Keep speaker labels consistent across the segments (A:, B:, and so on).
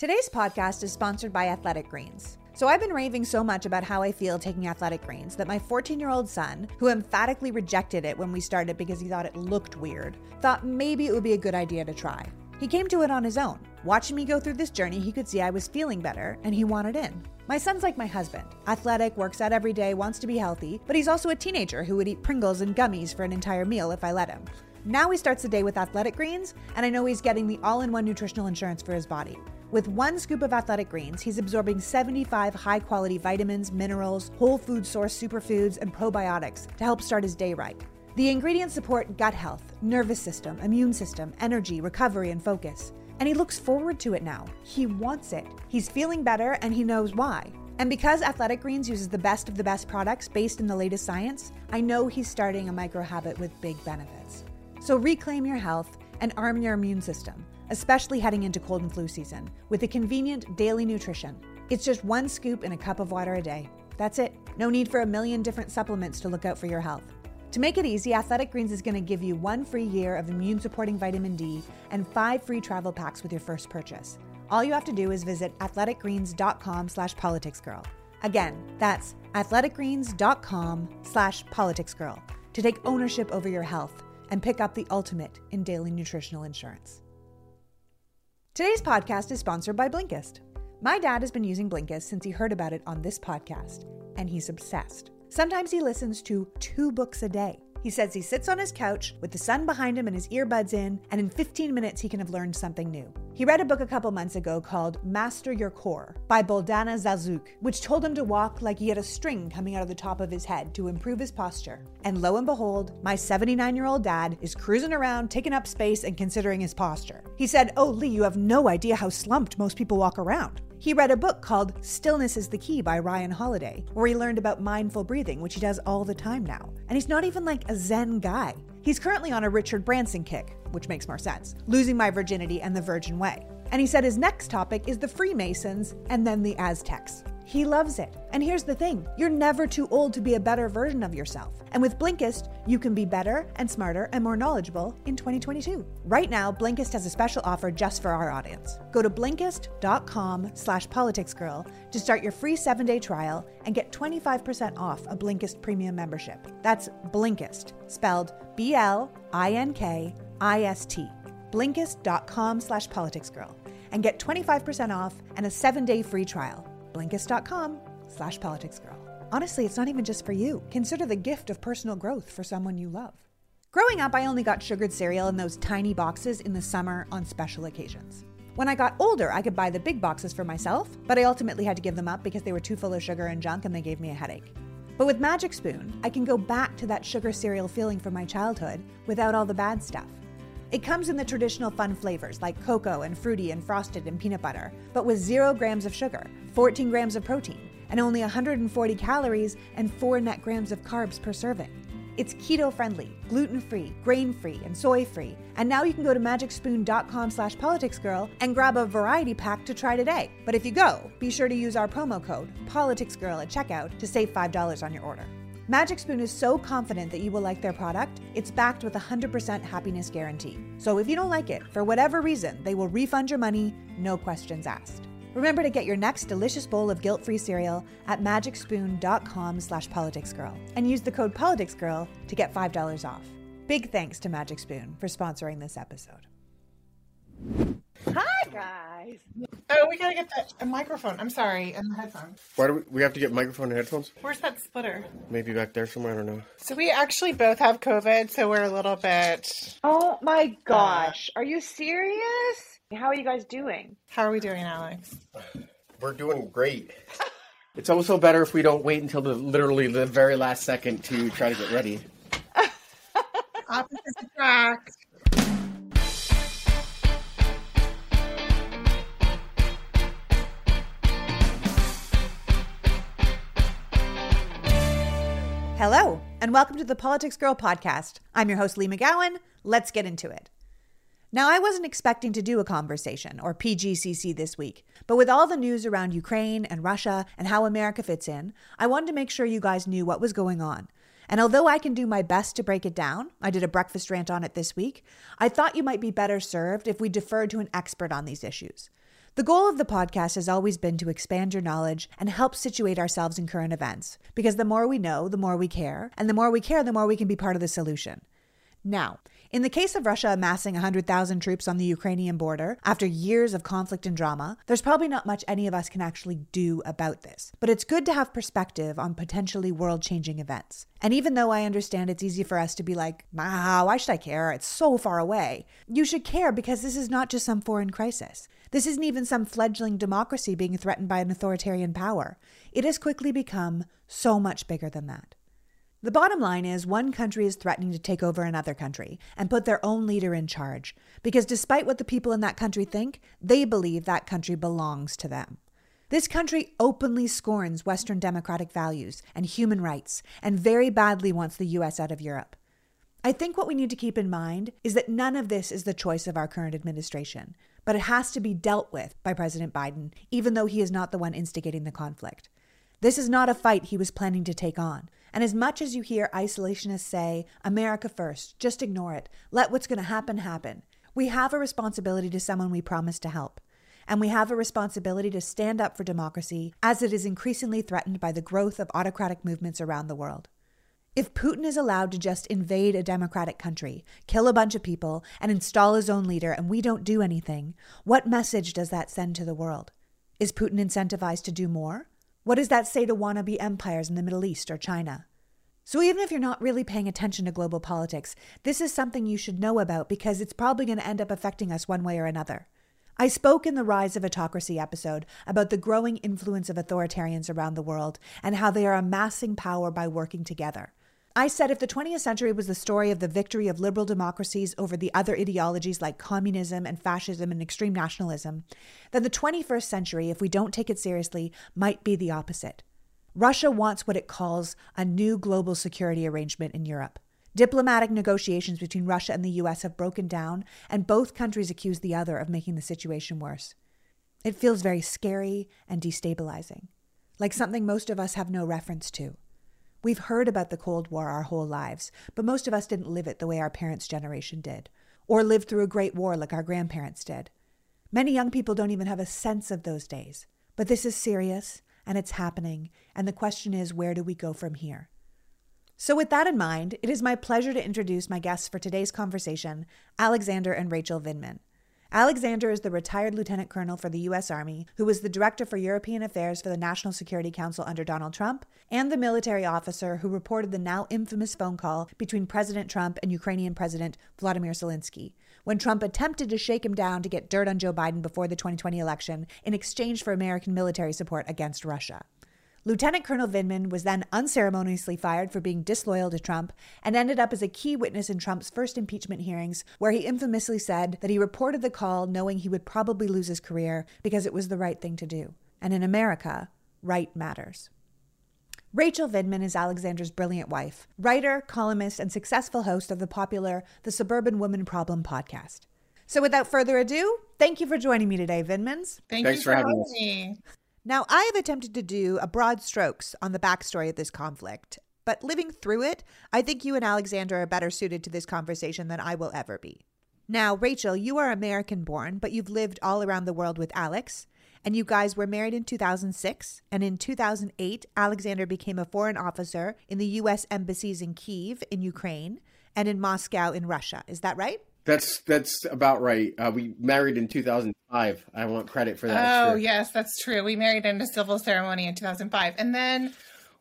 A: Today's podcast is sponsored by Athletic Greens. So I've been raving so much about how I feel taking Athletic Greens that my 14 year old son, who emphatically rejected it when we started because he thought it looked weird, thought maybe it would be a good idea to try. He came to it on his own. Watching me go through this journey, he could see I was feeling better and he wanted in. My son's like my husband athletic, works out every day, wants to be healthy, but he's also a teenager who would eat Pringles and gummies for an entire meal if I let him. Now he starts the day with athletic greens, and I know he's getting the all in one nutritional insurance for his body. With one scoop of athletic greens, he's absorbing 75 high quality vitamins, minerals, whole food source superfoods, and probiotics to help start his day right. The ingredients support gut health, nervous system, immune system, energy, recovery, and focus. And he looks forward to it now. He wants it. He's feeling better and he knows why. And because Athletic Greens uses the best of the best products based in the latest science, I know he's starting a micro habit with big benefits. So reclaim your health and arm your immune system especially heading into cold and flu season, with a convenient daily nutrition. It's just one scoop in a cup of water a day. That's it. No need for a million different supplements to look out for your health. To make it easy, Athletic Greens is going to give you one free year of immune supporting vitamin D and five free travel packs with your first purchase. All you have to do is visit athleticgreens.com slash politicsgirl. Again, that's athleticgreens.com slash politicsgirl to take ownership over your health and pick up the ultimate in daily nutritional insurance. Today's podcast is sponsored by Blinkist. My dad has been using Blinkist since he heard about it on this podcast, and he's obsessed. Sometimes he listens to two books a day. He says he sits on his couch with the sun behind him and his earbuds in, and in 15 minutes he can have learned something new. He read a book a couple months ago called Master Your Core by Boldana Zazuk, which told him to walk like he had a string coming out of the top of his head to improve his posture. And lo and behold, my 79 year old dad is cruising around, taking up space, and considering his posture. He said, Oh, Leigh, you have no idea how slumped most people walk around. He read a book called Stillness is the Key by Ryan Holiday, where he learned about mindful breathing, which he does all the time now. And he's not even like a Zen guy. He's currently on a Richard Branson kick, which makes more sense Losing My Virginity and The Virgin Way. And he said his next topic is the Freemasons and then the Aztecs. He loves it. And here's the thing you're never too old to be a better version of yourself. And with Blinkist, you can be better and smarter and more knowledgeable in 2022. Right now, Blinkist has a special offer just for our audience. Go to Blinkist.com slash politicsgirl to start your free seven-day trial and get 25% off a Blinkist premium membership. That's Blinkist, spelled B-L-I-N-K-I-S-T. Blinkist.com slash politicsgirl and get 25% off and a seven-day free trial. Blinkist.com slash politicsgirl. Honestly, it's not even just for you. Consider the gift of personal growth for someone you love. Growing up, I only got sugared cereal in those tiny boxes in the summer on special occasions. When I got older, I could buy the big boxes for myself, but I ultimately had to give them up because they were too full of sugar and junk and they gave me a headache. But with Magic Spoon, I can go back to that sugar cereal feeling from my childhood without all the bad stuff. It comes in the traditional fun flavors like cocoa and fruity and frosted and peanut butter, but with 0 grams of sugar, 14 grams of protein, and only 140 calories and 4 net grams of carbs per serving. It's keto friendly, gluten free, grain free, and soy free. And now you can go to magicspoon.com slash politicsgirl and grab a variety pack to try today. But if you go, be sure to use our promo code politicsgirl at checkout to save $5 on your order. Magic Spoon is so confident that you will like their product, it's backed with a 100% happiness guarantee. So if you don't like it, for whatever reason, they will refund your money, no questions asked. Remember to get your next delicious bowl of guilt-free cereal at magicspoon.com slash politicsgirl and use the code politicsgirl to get $5 off. Big thanks to Magic Spoon for sponsoring this episode.
B: Hi, guys.
C: Oh, we gotta get that a microphone. I'm sorry, and the headphones.
D: Why do we, we have to get microphone and headphones?
C: Where's that splitter?
D: Maybe back there somewhere. I don't know.
C: So we actually both have COVID, so we're a little bit.
B: Oh my uh, gosh. Are you serious? How are you guys doing?
C: How are we doing, Alex?
D: We're doing great. It's also better if we don't wait until the literally the very last second to try to get ready.
C: Opposites attract.
A: Hello, and welcome to the Politics Girl podcast. I'm your host, Leigh McGowan. Let's get into it. Now, I wasn't expecting to do a conversation or PGCC this week, but with all the news around Ukraine and Russia and how America fits in, I wanted to make sure you guys knew what was going on. And although I can do my best to break it down, I did a breakfast rant on it this week, I thought you might be better served if we deferred to an expert on these issues. The goal of the podcast has always been to expand your knowledge and help situate ourselves in current events, because the more we know, the more we care, and the more we care, the more we can be part of the solution. Now, in the case of Russia amassing 100,000 troops on the Ukrainian border after years of conflict and drama, there's probably not much any of us can actually do about this. But it's good to have perspective on potentially world changing events. And even though I understand it's easy for us to be like, ah, why should I care? It's so far away. You should care because this is not just some foreign crisis. This isn't even some fledgling democracy being threatened by an authoritarian power. It has quickly become so much bigger than that. The bottom line is one country is threatening to take over another country and put their own leader in charge because despite what the people in that country think, they believe that country belongs to them. This country openly scorns Western democratic values and human rights and very badly wants the US out of Europe. I think what we need to keep in mind is that none of this is the choice of our current administration, but it has to be dealt with by President Biden, even though he is not the one instigating the conflict. This is not a fight he was planning to take on. And as much as you hear isolationists say, America first, just ignore it, let what's going to happen happen, we have a responsibility to someone we promised to help. And we have a responsibility to stand up for democracy as it is increasingly threatened by the growth of autocratic movements around the world. If Putin is allowed to just invade a democratic country, kill a bunch of people, and install his own leader, and we don't do anything, what message does that send to the world? Is Putin incentivized to do more? What does that say to wannabe empires in the Middle East or China? So, even if you're not really paying attention to global politics, this is something you should know about because it's probably going to end up affecting us one way or another. I spoke in the Rise of Autocracy episode about the growing influence of authoritarians around the world and how they are amassing power by working together. I said if the 20th century was the story of the victory of liberal democracies over the other ideologies like communism and fascism and extreme nationalism, then the 21st century, if we don't take it seriously, might be the opposite. Russia wants what it calls a new global security arrangement in Europe. Diplomatic negotiations between Russia and the US have broken down, and both countries accuse the other of making the situation worse. It feels very scary and destabilizing, like something most of us have no reference to. We've heard about the Cold War our whole lives, but most of us didn't live it the way our parents' generation did, or lived through a great war like our grandparents did. Many young people don't even have a sense of those days. But this is serious, and it's happening, and the question is where do we go from here? So, with that in mind, it is my pleasure to introduce my guests for today's conversation, Alexander and Rachel Vindman. Alexander is the retired lieutenant colonel for the U.S. Army, who was the director for European Affairs for the National Security Council under Donald Trump, and the military officer who reported the now infamous phone call between President Trump and Ukrainian President Vladimir Zelensky, when Trump attempted to shake him down to get dirt on Joe Biden before the 2020 election in exchange for American military support against Russia. Lieutenant Colonel Vindman was then unceremoniously fired for being disloyal to Trump and ended up as a key witness in Trump's first impeachment hearings, where he infamously said that he reported the call knowing he would probably lose his career because it was the right thing to do. And in America, right matters. Rachel Vindman is Alexander's brilliant wife, writer, columnist, and successful host of the popular The Suburban Woman Problem podcast. So without further ado, thank you for joining me today, Vindmans.
C: Thank
D: Thanks
C: you
D: for
C: for
D: having
C: having me.
A: Now, I have attempted to do a broad strokes on the backstory of this conflict, but living through it, I think you and Alexander are better suited to this conversation than I will ever be. Now, Rachel, you are American born, but you've lived all around the world with Alex, and you guys were married in 2006. And in 2008, Alexander became a foreign officer in the U.S. embassies in Kiev, in Ukraine, and in Moscow, in Russia. Is that right?
D: That's that's about right. Uh, we married in 2005. I want credit for that.
C: Oh,
D: sure.
C: yes, that's true. We married in a civil ceremony in 2005. And then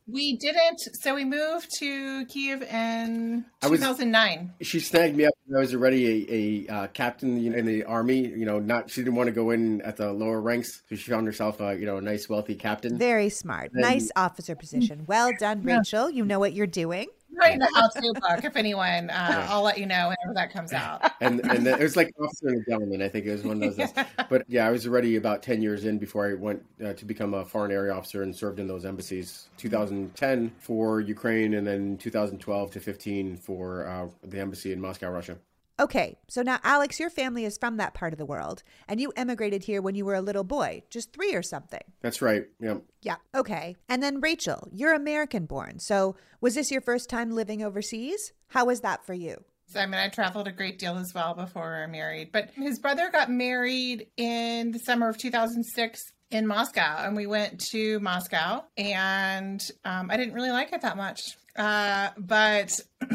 C: we didn't. So we moved to Kiev in
D: I was-
C: 2009.
D: She snagged me up. when I was already a, a uh, captain in the army. You know, not she didn't want to go in at the lower ranks, so she found herself a you know a nice wealthy captain.
A: Very smart.
D: Then-
A: Nice officer position. Well done,
C: Yeah.
A: Rachel. You know what you're doing.
C: Writing a how-to book. If anyone, uh, I'll let you know whenever that comes out.
D: and and then, it was like officer and a gentleman. I think it was one of those. But yeah, I was already about ten years in before I went uh, to become a foreign area officer and served in those embassies. 2010 for Ukraine, and then 2012 to 15 for uh, the embassy in Moscow, Russia.
A: Okay, so now, Alex, your family is from that part of the world, and you emigrated here when you were a little boy, just three or something.
D: That's right. Yeah.
A: Yeah, okay. And then, Rachel, you're American born. So, was this your first time living overseas? How was that for you?
C: I mean, I traveled a great deal as well before we were married. But his brother got married in the summer of 2006 in Moscow, and we went to Moscow, and um, I didn't really like it that much. Uh, but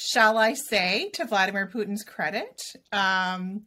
C: shall I say, to Vladimir Putin's credit, um,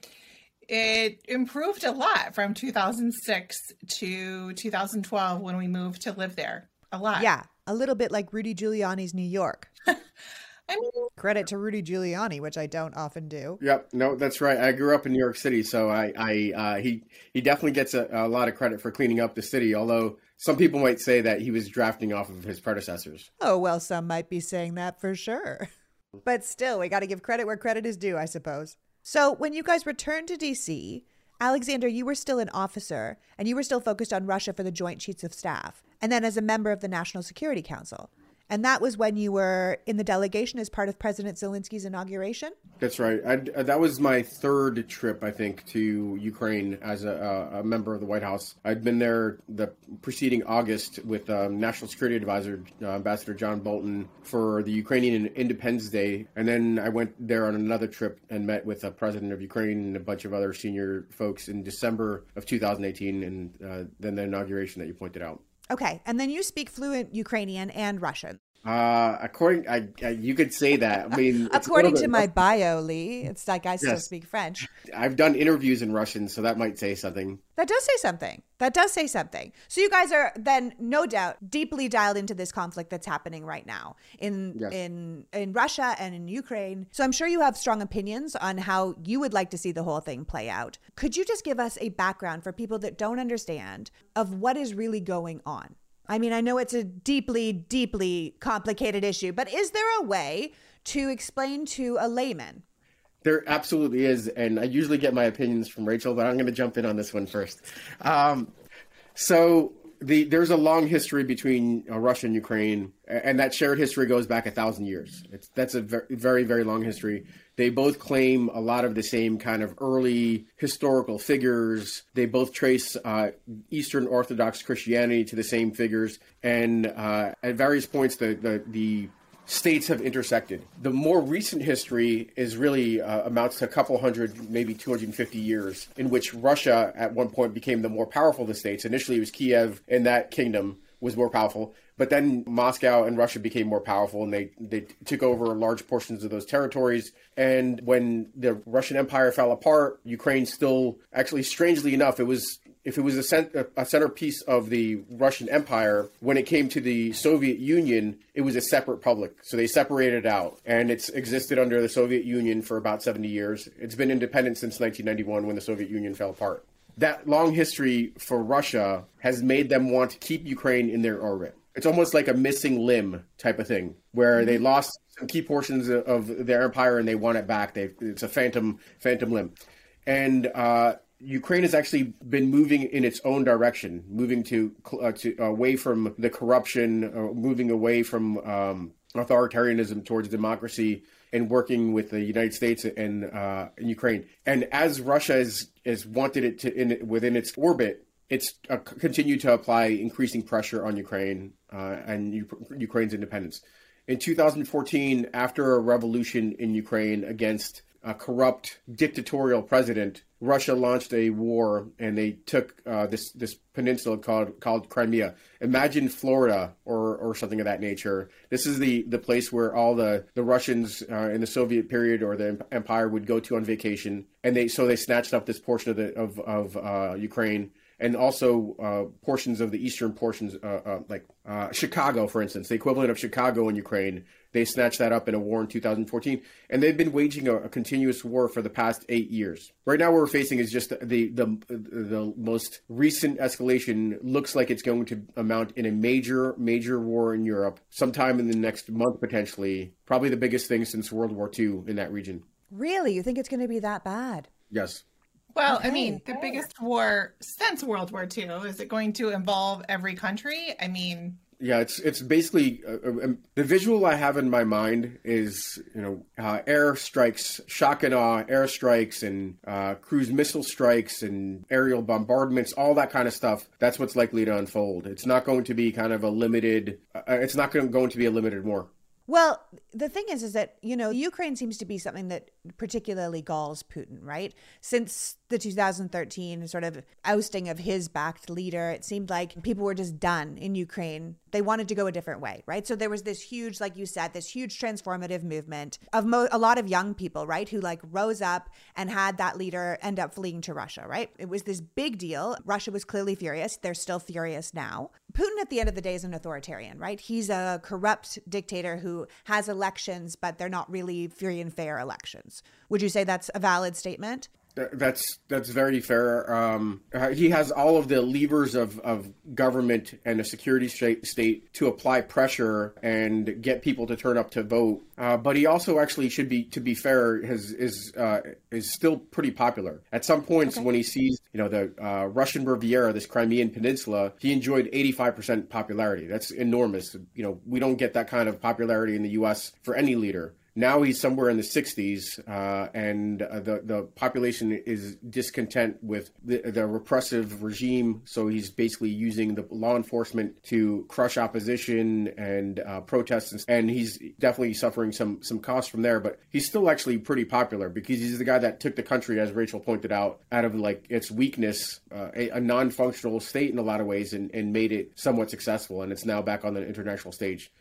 C: it improved a lot from 2006 to 2012 when we moved to live there. A lot.
A: Yeah, a little bit like Rudy Giuliani's New York.
C: I mean,
A: Credit to Rudy Giuliani, which I don't often do.
D: Yep, no, that's right. I grew up in New York City, so I, I uh, he he definitely gets a, a lot of credit for cleaning up the city. Although some people might say that he was drafting off of his predecessors.
A: Oh, well, some might be saying that for sure. But still, we got to give credit where credit is due, I suppose. So, when you guys returned to DC, Alexander, you were still an officer and you were still focused on Russia for the Joint Chiefs of Staff, and then as a member of the National Security Council. And that was when you were in the delegation as part of President Zelensky's inauguration?
D: That's right. I, that was my third trip, I think, to Ukraine as a, a member of the White House. I'd been there the preceding August with um, National Security Advisor uh, Ambassador John Bolton for the Ukrainian Independence Day, and then I went there on another trip and met with the President of Ukraine and a bunch of other senior folks in December of 2018, and uh, then the inauguration that you pointed out.
A: Okay. And then you speak fluent Ukrainian and Russian.
D: Uh, according, I, I you could say that. I mean,
A: According to my bio, Leigh, it's like I still
D: Yes.
A: speak French.
D: I've done interviews in Russian, so that might say something.
A: That does say something. That does say something. So you guys are then no doubt deeply dialed into this conflict that's happening right now in
D: Yes.
A: in in Russia and in Ukraine. So I'm sure you have strong opinions on how you would like to see the whole thing play out. Could you just give us a background for people that don't understand of what is really going on? I mean, I know it's a deeply deeply complicated issue, but is there a way to explain to a layman
D: There absolutely is, and I usually get my opinions from Rachel, but I'm going to jump in on this one first. Um, so the there's a long history between uh, Russia and Ukraine, and that shared history goes back a thousand years. It's, that's a very, very very long history. They both claim a lot of the same kind of early historical figures. They both trace uh, Eastern Orthodox Christianity to the same figures, and uh, at various points, the the, the states have intersected. The more recent history is really uh, amounts to a couple hundred, maybe 250 years, in which Russia at one point became the more powerful of the states. Initially, it was Kiev, and that kingdom was more powerful. But then Moscow and Russia became more powerful, and they they took over large portions of those territories. And when the Russian Empire fell apart, Ukraine still, actually, strangely enough, it was if it was a, cent- a centerpiece of the Russian Empire, when it came to the Soviet Union, it was a separate republic. So they separated it out, and it's existed under the Soviet Union for about 70 years. It's been independent since 1991 when the Soviet Union fell apart. That long history for Russia has made them want to keep Ukraine in their orbit. It's almost like a missing limb type of thing, where they lost some key portions of- of their empire and they want it back. They, it's a phantom phantom limb, and uh, Ukraine has actually been moving in its own direction, moving to, uh, to away from the corruption, uh, moving away from um, authoritarianism towards democracy, and working with the United States and, uh, Ukraine. And as Russia has, has wanted it to in within its orbit, it's uh, continued to apply increasing pressure on Ukraine uh, and U- Ukraine's independence. In 2014, after a revolution in Ukraine against a corrupt dictatorial president, Russia launched a war and they took uh, this this peninsula called called Crimea. Imagine Florida or or something of that nature. This is the the place where all the the Russians uh, in the Soviet period or the empire would go to on vacation, and they so they snatched up this portion of the of of uh, Ukraine and also uh, portions of the eastern portions, uh, uh, like uh, Chicago, for instance, the equivalent of Chicago in Ukraine. They snatched that up in a war in 2014, and they've been waging a, a continuous war for the past eight years. Right now, what we're facing is just the the the most recent escalation. Looks like it's going to amount in a major major war in Europe sometime in the next month, potentially. Probably the biggest thing since World War II in that region.
A: Really? You think it's going to be that bad?
D: Yes.
C: Well, I mean, the biggest war since World War II. Is it going to involve every country? I mean,
D: Yeah, it's it's basically uh, uh, um, the visual I have in my mind is you know uh, air strikes, shock and awe, air strikes, and uh, cruise missile strikes, and aerial bombardments, all that kind of stuff. That's what's likely to unfold. It's not going to be kind of a limited. Uh, it's not going going to be a limited war.
A: Well, the thing is, is that, you know, Ukraine seems to be something that particularly galls Putin, right? Since the 2013 sort of ousting of his backed leader, it seemed like people were just done in Ukraine. They wanted to go a different way, right? So there was this huge, like you said, this huge transformative movement of mo- a lot of young people, right, who like rose up and had that leader end up fleeing to Russia, right? It was this big deal. Russia was clearly furious. They're still furious now. Putin, at the end of the day, is an authoritarian, right? He's a corrupt dictator who has elections, but they're not really free and fair elections. Would you say that's a valid statement?
D: That's that's very fair. Um, he has all of the levers of, of government and a security state, state to apply pressure and get people to turn up to vote. Uh, but he also actually should be, to be fair, has, is uh, is still pretty popular. At some points, okay. when he sees you know the uh, Russian Riviera, this Crimean peninsula, he enjoyed 85 percent popularity. That's enormous. You know, we don't get that kind of popularity in the U.S. for any leader. Now he's somewhere in the 60s, uh, and uh, the the population is discontent with the, the, repressive regime. So he's basically using the law enforcement to crush opposition and uh, protests, and he's definitely suffering some some costs from there. But he's still actually pretty popular because he's the guy that took the country, as Rachel pointed out, out of like its weakness, uh, a, a non-functional state in a lot of ways, and, and made it somewhat successful, and it's now back on the international stage.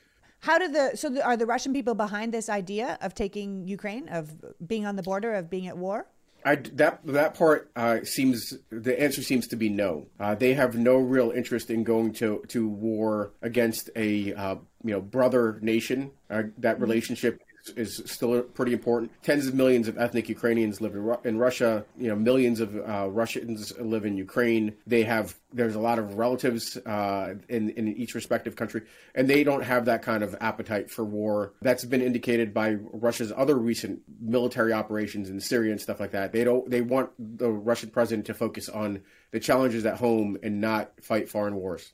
A: How do the so are the Russian people behind this idea of taking Ukraine, of being on the border, of being at war?
D: I, that that part uh, seems the answer seems to be no. Uh, they have no real interest in going to, to war against a uh, you know brother nation. Uh, that mm-hmm. relationship is still pretty important. Tens of millions of ethnic Ukrainians live in, Ru- in Russia. You know, millions of uh, Russians live in Ukraine. They have there's a lot of relatives uh, in in each respective country, and they don't have that kind of appetite for war. That's been indicated by Russia's other recent military operations in Syria and stuff like that. They don't. They want the Russian president to focus on the challenges at home and not fight foreign wars.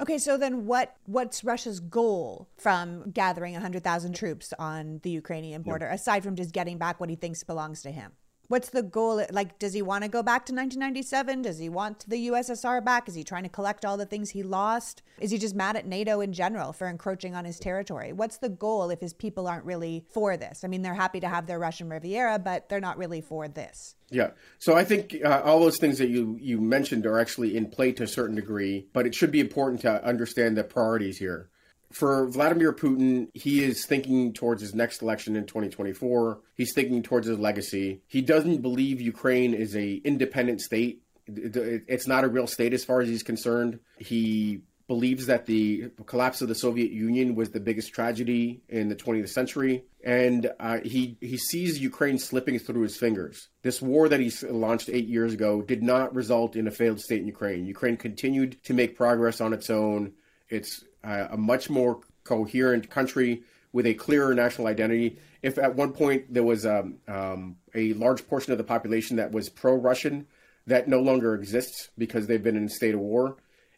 A: Okay, so then what what's Russia's goal from gathering 100,000 troops on the Ukrainian border yeah. aside from just getting back what he thinks belongs to him? What's the goal? Like, does he want to go back to 1997? Does he want the USSR back? Is he trying to collect all the things he lost? Is he just mad at NATO in general for encroaching on his territory? What's the goal if his people aren't really for this? I mean, they're happy to have their Russian Riviera, but they're not really for this.
D: Yeah. So I think uh, all those things that you, you mentioned are actually in play to a certain degree, but it should be important to understand the priorities here for Vladimir Putin, he is thinking towards his next election in 2024. He's thinking towards his legacy. He doesn't believe Ukraine is a independent state. It's not a real state as far as he's concerned. He believes that the collapse of the Soviet Union was the biggest tragedy in the 20th century, and uh, he he sees Ukraine slipping through his fingers. This war that he launched eight years ago did not result in a failed state in Ukraine. Ukraine continued to make progress on its own. It's uh, a much more coherent country with a clearer national identity. If at one point there was um, um, a large portion of the population that was pro-Russian, that no longer exists because they've been in a state of war.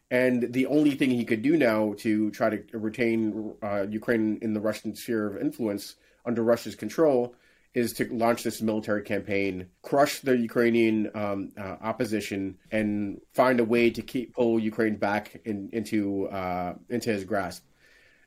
D: And the only thing he could do now to try to retain uh, Ukraine in the Russian sphere of influence under Russia's control is to launch this military campaign, crush the Ukrainian um, uh, opposition, and find a way to keep pull Ukraine back in, into uh, into his grasp.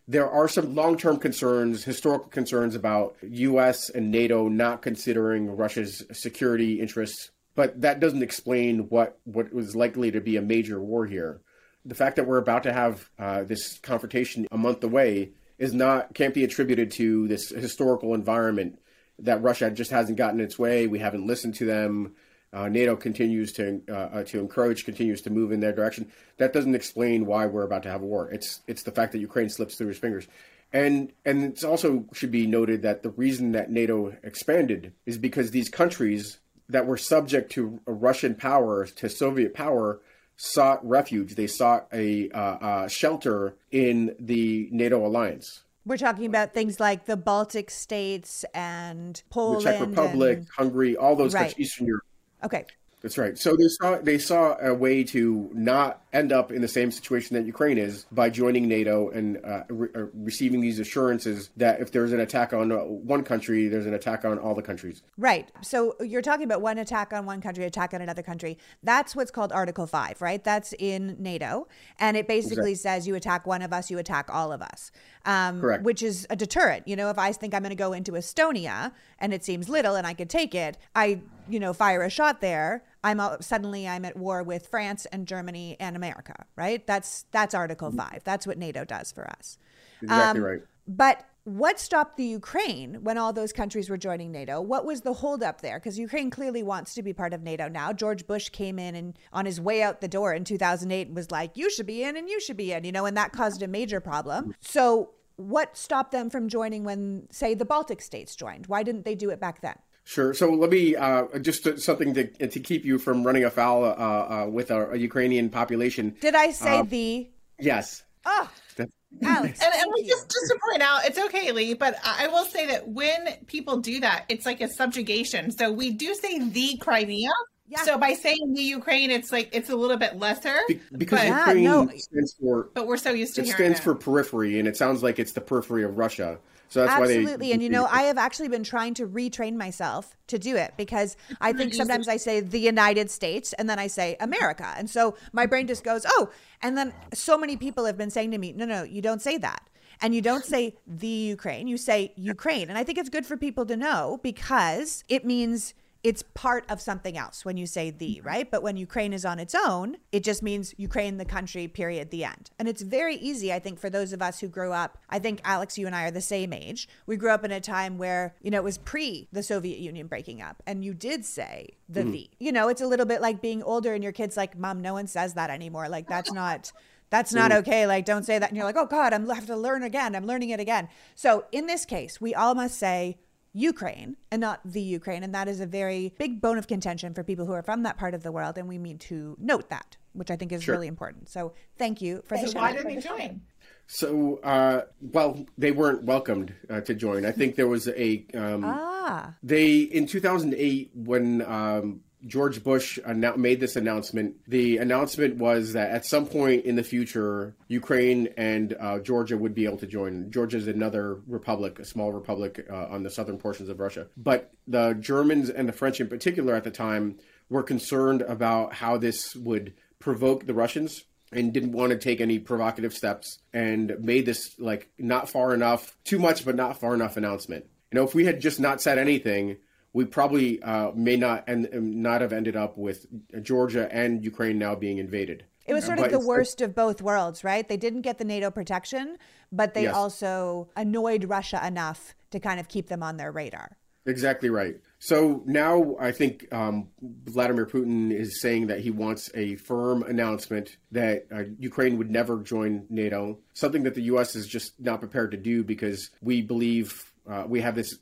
D: There are some long-term concerns, historical concerns about U.S. and NATO not considering Russia's security interests, but that doesn't explain what what was likely to be a major war here. The fact that we're about to have uh, this confrontation a month away is not can't be attributed to this historical environment that Russia just hasn't gotten its way. We haven't listened to them. Uh, NATO continues to uh, uh, to encourage, continues to move in their direction. That doesn't explain why we're about to have a war. It's it's the fact that Ukraine slips through his fingers, and and it also should be noted that the reason that NATO expanded is because these countries that were subject to Russian power, to Soviet power, sought refuge. They sought a uh, shelter in the NATO alliance.
A: We're talking about things like the Baltic states and Poland,
D: the Czech Republic,
A: and...
D: Hungary, all those right. countries, Eastern Europe.
A: Okay.
D: That's right. So they saw they saw a way to not end up in the same situation that Ukraine is by joining NATO and uh, re- uh, receiving these assurances that if there's an attack on one country, there's an attack on all the countries.
A: Right. So you're talking about one attack on one country, attack on another country. That's what's called Article 5, right? That's in NATO. And it basically exactly. says you attack one of us, you attack all of us. Um. Which is a deterrent. You know, if I think I'm going to go into Estonia and it seems little and I could take it, I, you know, fire a shot there I'm suddenly I'm at war with France and Germany and America, right? That's that's Article mm-hmm. Five. That's what NATO does for us.
D: Exactly um, right.
A: But what stopped the Ukraine when all those countries were joining NATO? What was the holdup there? Because Ukraine clearly wants to be part of NATO now. George Bush came in and on his way out the door in 2008 was like, "You should be in, and you should be in," you know, and that caused a major problem. So, what stopped them from joining when, say, the Baltic states joined? Why didn't they do it back then?
D: Sure. So let me uh, just something to to keep you from running afoul uh, uh, with a, a, Ukrainian population.
A: Did I say uh, the?
D: Yes.
A: Oh. Alex,
C: and, and just, just to point out, it's okay, Leigh, but I will say that when people do that, it's like a subjugation. So we do say the Crimea. Yeah. So by saying the Ukraine, it's like it's a little bit lesser
D: Be- because but, Ukraine yeah, no. stands for.
C: But we're so used to
D: it stands for periphery, and it sounds like it's the periphery of Russia. So that's
A: Absolutely.
D: why they.
A: And you know, I have actually been trying to retrain myself to do it because I think sometimes I say the United States and then I say America. And so my brain just goes, oh. And then so many people have been saying to me, no, no, you don't say that. And you don't say the Ukraine, you say Ukraine. And I think it's good for people to know because it means it's part of something else when you say the, mm-hmm. right? But when Ukraine is on its own, it just means Ukraine, the country, period, the end. And it's very easy, I think, for those of us who grew up. I think, Alex, you and I are the same age. We grew up in a time where, you know, it was pre the Soviet Union breaking up, and you did say the mm. the. You know, it's a little bit like being older and your kid's like, Mom, no one says that anymore. Like, that's not that's not okay. Like, don't say that. And you're like, oh God, I'm have to learn again. I'm learning it again. So in this case, we all must say Ukraine and not the Ukraine. And that is a very big bone of contention for people who are from that part of the world. And we need to note that, which I think is sure. really important. So thank you for
C: the Why did they join?
D: So, uh, well, they weren't welcomed uh, to join. I think there was a. Um,
A: ah.
D: They, in 2008, when um, George Bush made this announcement. The announcement was that at some point in the future, Ukraine and uh, Georgia would be able to join. Georgia is another republic, a small republic uh, on the southern portions of Russia. But the Germans and the French, in particular, at the time, were concerned about how this would provoke the Russians and didn't want to take any provocative steps and made this like not far enough, too much, but not far enough announcement. You know, if we had just not said anything, we probably uh, may not and not have ended up with Georgia and Ukraine now being invaded.
A: It was sort of the worst of both worlds, right? They didn't get the NATO protection, but they yes. also annoyed Russia enough to kind of keep them on their radar.
D: Exactly right. So now I think um, Vladimir Putin is saying that he wants a firm announcement that uh, Ukraine would never join NATO, something that the U.S. is just not prepared to do because we believe uh, we have this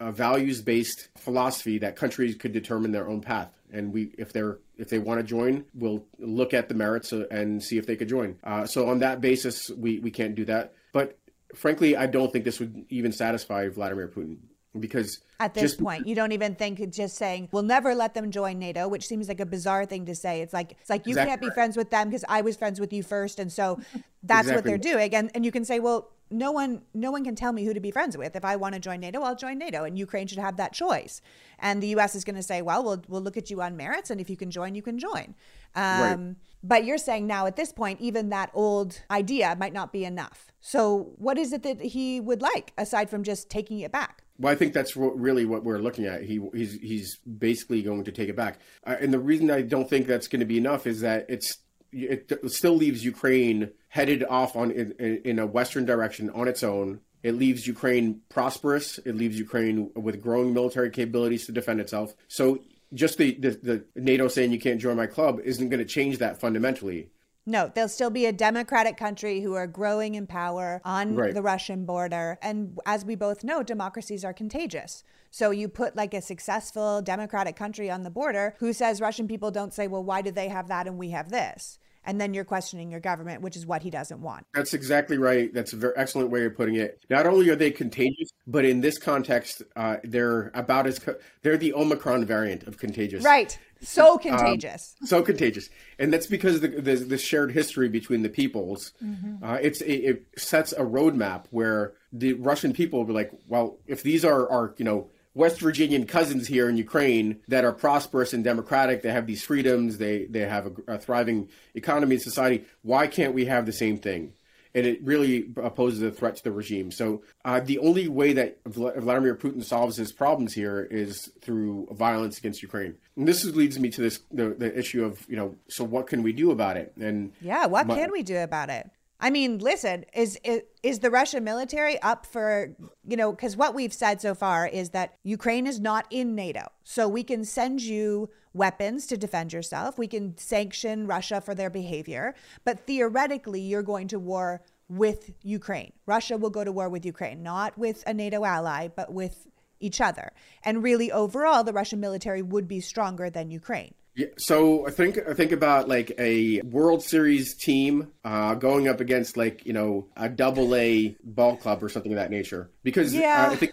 D: uh, values based philosophy that countries could determine their own path. And we if they're if they want to join we'll look at the merits uh, and see if they could join. Uh, so on that basis we we can't do that. But frankly i don't think this would even satisfy vladimir putin because
A: at this just, point you don't even think it's just saying we'll never let them join nato which seems like a bizarre thing to say. It's like it's like you exactly can't be right. friends with them because i was friends with you first and so that's exactly what they're doing. And and you can say well no one no one can tell me who to be friends with. If I want to join NATO, I'll join NATO and Ukraine should have that choice. And the US is going to say, well, we'll we'll look at you on merits and if you can join, you can join. Um, right. but you're saying now at this point even that old idea might not be enough. So what is it that he would like aside from just taking it back?
D: Well, I think that's really what we're looking at. He he's he's basically going to take it back. Uh, and the reason I don't think that's going to be enough is that it's it still leaves Ukraine headed off on in, in, a western direction on its own. It leaves Ukraine prosperous. It leaves Ukraine with growing military capabilities to defend itself. So just the, the, the NATO saying you can't join my club isn't going to change that fundamentally.
A: No, they'll still be a democratic country who are growing in power on right. the Russian border. And as we both know, democracies are contagious. So you put like a successful democratic country on the border who says Russian people don't say, well, why do they have that and we have this? And then you're questioning your government, which is what he doesn't want.
D: That's exactly right. That's a very excellent way of putting it. Not only are they contagious, but in this context, uh, they're about as co- they're the Omicron variant of contagious.
A: Right. So contagious.
D: Um, so contagious, and that's because the, the, the shared history between the peoples. Mm-hmm. Uh, it's it, it, sets a roadmap where the Russian people will be like, well, if these are are you know West Virginian cousins here in Ukraine that are prosperous and democratic, they have these freedoms, they they have a, a thriving economy and society. Why can't we have the same thing? and it really poses a threat to the regime. So uh, the only way that Vladimir Putin solves his problems here is through violence against Ukraine. And this leads me to this the, the issue of you know so what can we do about it? And
A: yeah, what my, can we do about it? I mean, listen, is, is is the Russian military up for, you know, cuz what we've said so far is that Ukraine is not in NATO. So we can send you weapons to defend yourself. We can sanction Russia for their behavior, but theoretically you're going to war with Ukraine. Russia will go to war with Ukraine, not with a NATO ally, but with each other. And really overall the Russian military would be stronger than Ukraine.
D: Yeah, so I think I think about like a World Series team uh, going up against like you know a Double A ball club or something of that nature. Because
A: yeah, uh, I think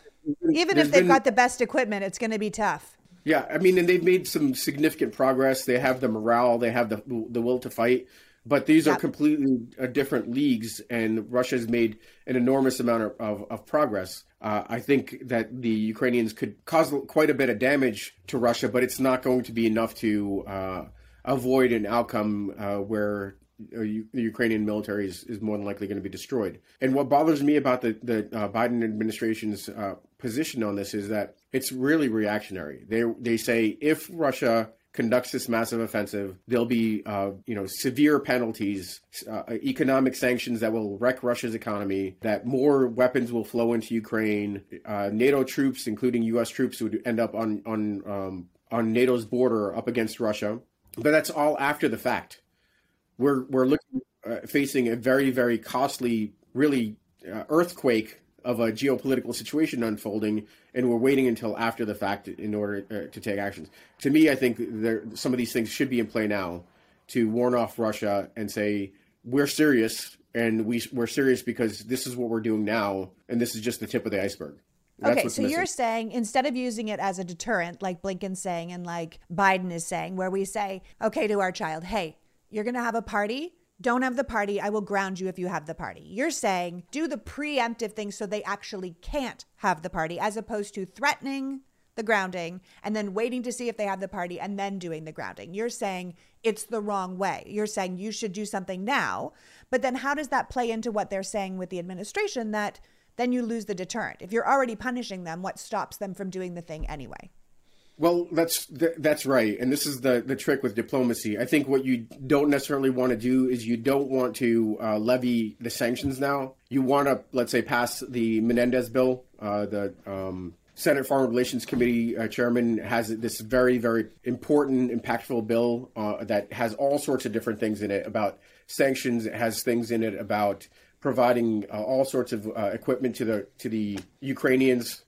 A: even if they've been, got the best equipment, it's going to be tough.
D: Yeah, I mean, and they've made some significant progress. They have the morale, they have the the will to fight. But these yep. are completely uh, different leagues, and Russia has made an enormous amount of, of, of progress. Uh, I think that the Ukrainians could cause quite a bit of damage to Russia, but it's not going to be enough to uh, avoid an outcome uh, where uh, the Ukrainian military is, is, more than likely going to be destroyed. And what bothers me about the, the uh, Biden administration's position on this is that it's really reactionary. They, they say if Russia conducts this massive offensive, there'll be uh, you know severe penalties, uh, economic sanctions that will wreck Russia's economy. That more weapons will flow into Ukraine. Uh, NATO troops, including U.S. troops, would end up on on um, on NATO's border up against Russia. But that's all after the fact. We're we're looking uh, facing a very very costly, really uh, earthquake of a geopolitical situation unfolding, and we're waiting until after the fact in order uh, to take actions. To me, I think there, some of these things should be in play now to warn off Russia and say we're serious, and we we're serious because this is what we're doing now, and this is just the tip of the iceberg.
A: That's okay, so missing. you're saying instead of using it as a deterrent, like Blinken's saying and like Biden is saying, where we say, okay, to our child, hey, you're going to have a party don't have the party. I will ground you if you have the party. You're saying do the preemptive thing so they actually can't have the party, as opposed to threatening the grounding and then waiting to see if they have the party and then doing the grounding. You're saying it's the wrong way. You're saying you should do something now. But then how does that play into what they're saying with the administration that then you lose the deterrent? If you're already punishing them, what stops them from doing the thing anyway?
D: Well, that's that's right, and this is the the trick with diplomacy. I think what you don't necessarily want to do is you don't want to uh, levy the sanctions now. You want to, let's say, pass the Menendez bill. Uh, the um, Senate Foreign Relations Committee uh, chairman has this very very important, impactful bill uh, that has all sorts of different things in it about sanctions. It has things in it about providing uh, all sorts of uh, equipment to the to the Ukrainians.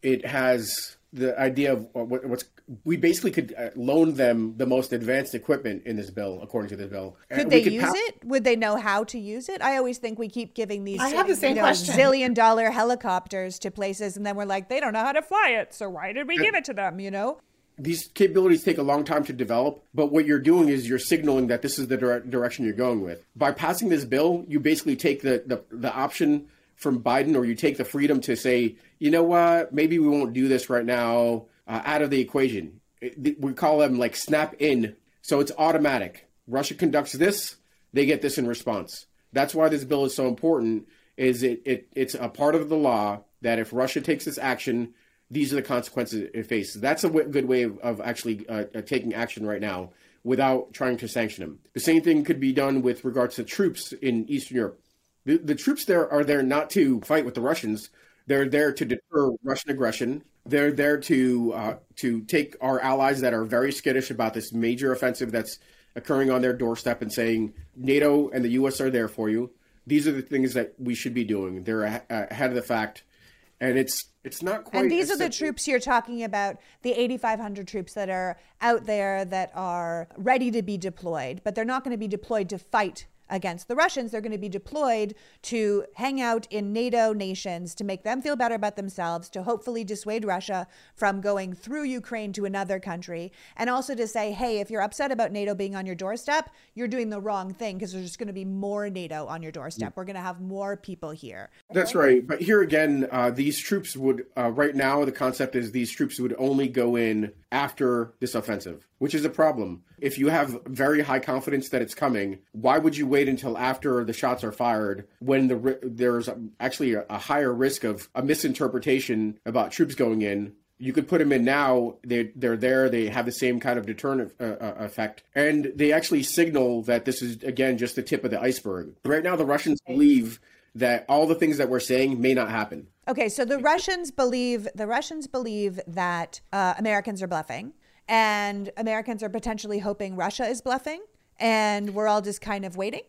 D: It has the idea of what, what's we basically could uh, loan them the most advanced equipment in this bill, according to this bill.
A: Could they could use pa- it? Would they know how to use it? I always think we keep giving these
C: I have the same
A: you know,
C: question.
A: zillion dollar helicopters to places, and then we're like, they don't know how to fly it, so why did we give it to them? You know.
D: These capabilities take a long time to develop, but what you're doing is you're signaling that this is the dire- direction you're going with. By passing this bill, you basically take the, the, the option from Biden, or you take the freedom to say, you know what, maybe we won't do this right now, uh, out of the equation. We call them like snap in, so it's automatic. Russia conducts this, they get this in response. That's why this bill is so important. Is it, it it's a part of the law that if Russia takes this action, these are the consequences it faces. That's a w- good way of, of actually uh, uh, taking action right now without trying to sanction them. The same thing could be done with regards to troops in Eastern Europe. The, the troops there are there not to fight with the Russians. They're there to deter Russian aggression. They're there to uh, to take our allies that are very skittish about this major offensive that's occurring on their doorstep and saying NATO and the U.S. are there for you. These are the things that we should be doing. They're ahead of the fact, and it's it's not quite.
A: And these are the troops you're talking about, the 8,500 troops that are out there that are ready to be deployed, but they're not going to be deployed to fight against the Russians. They're going to be deployed to hang out in NATO nations to make them feel better about themselves, to hopefully dissuade Russia from going through Ukraine to another country, and also to say, hey, if you're upset about NATO being on your doorstep, you're doing the wrong thing because there's just going to be more NATO on your doorstep. We're going to have more people here.
D: That's right. But here again, uh, these troops would, uh, right now, the concept is these troops would only go in after this offensive, which is a problem. If you have very high confidence that it's coming, why would you wait until after the shots are fired when the there's actually a, a higher risk of a misinterpretation about troops going in you could put them in now. They they're there. They have the same kind of deterrent uh, uh, effect, and they actually signal that this is again just the tip of the iceberg. Right now, the Russians believe that all the things that we're saying may not happen.
A: Okay, so the Russians believe the Russians believe that uh, Americans are bluffing, and Americans are potentially hoping Russia is bluffing, and we're all just kind of waiting.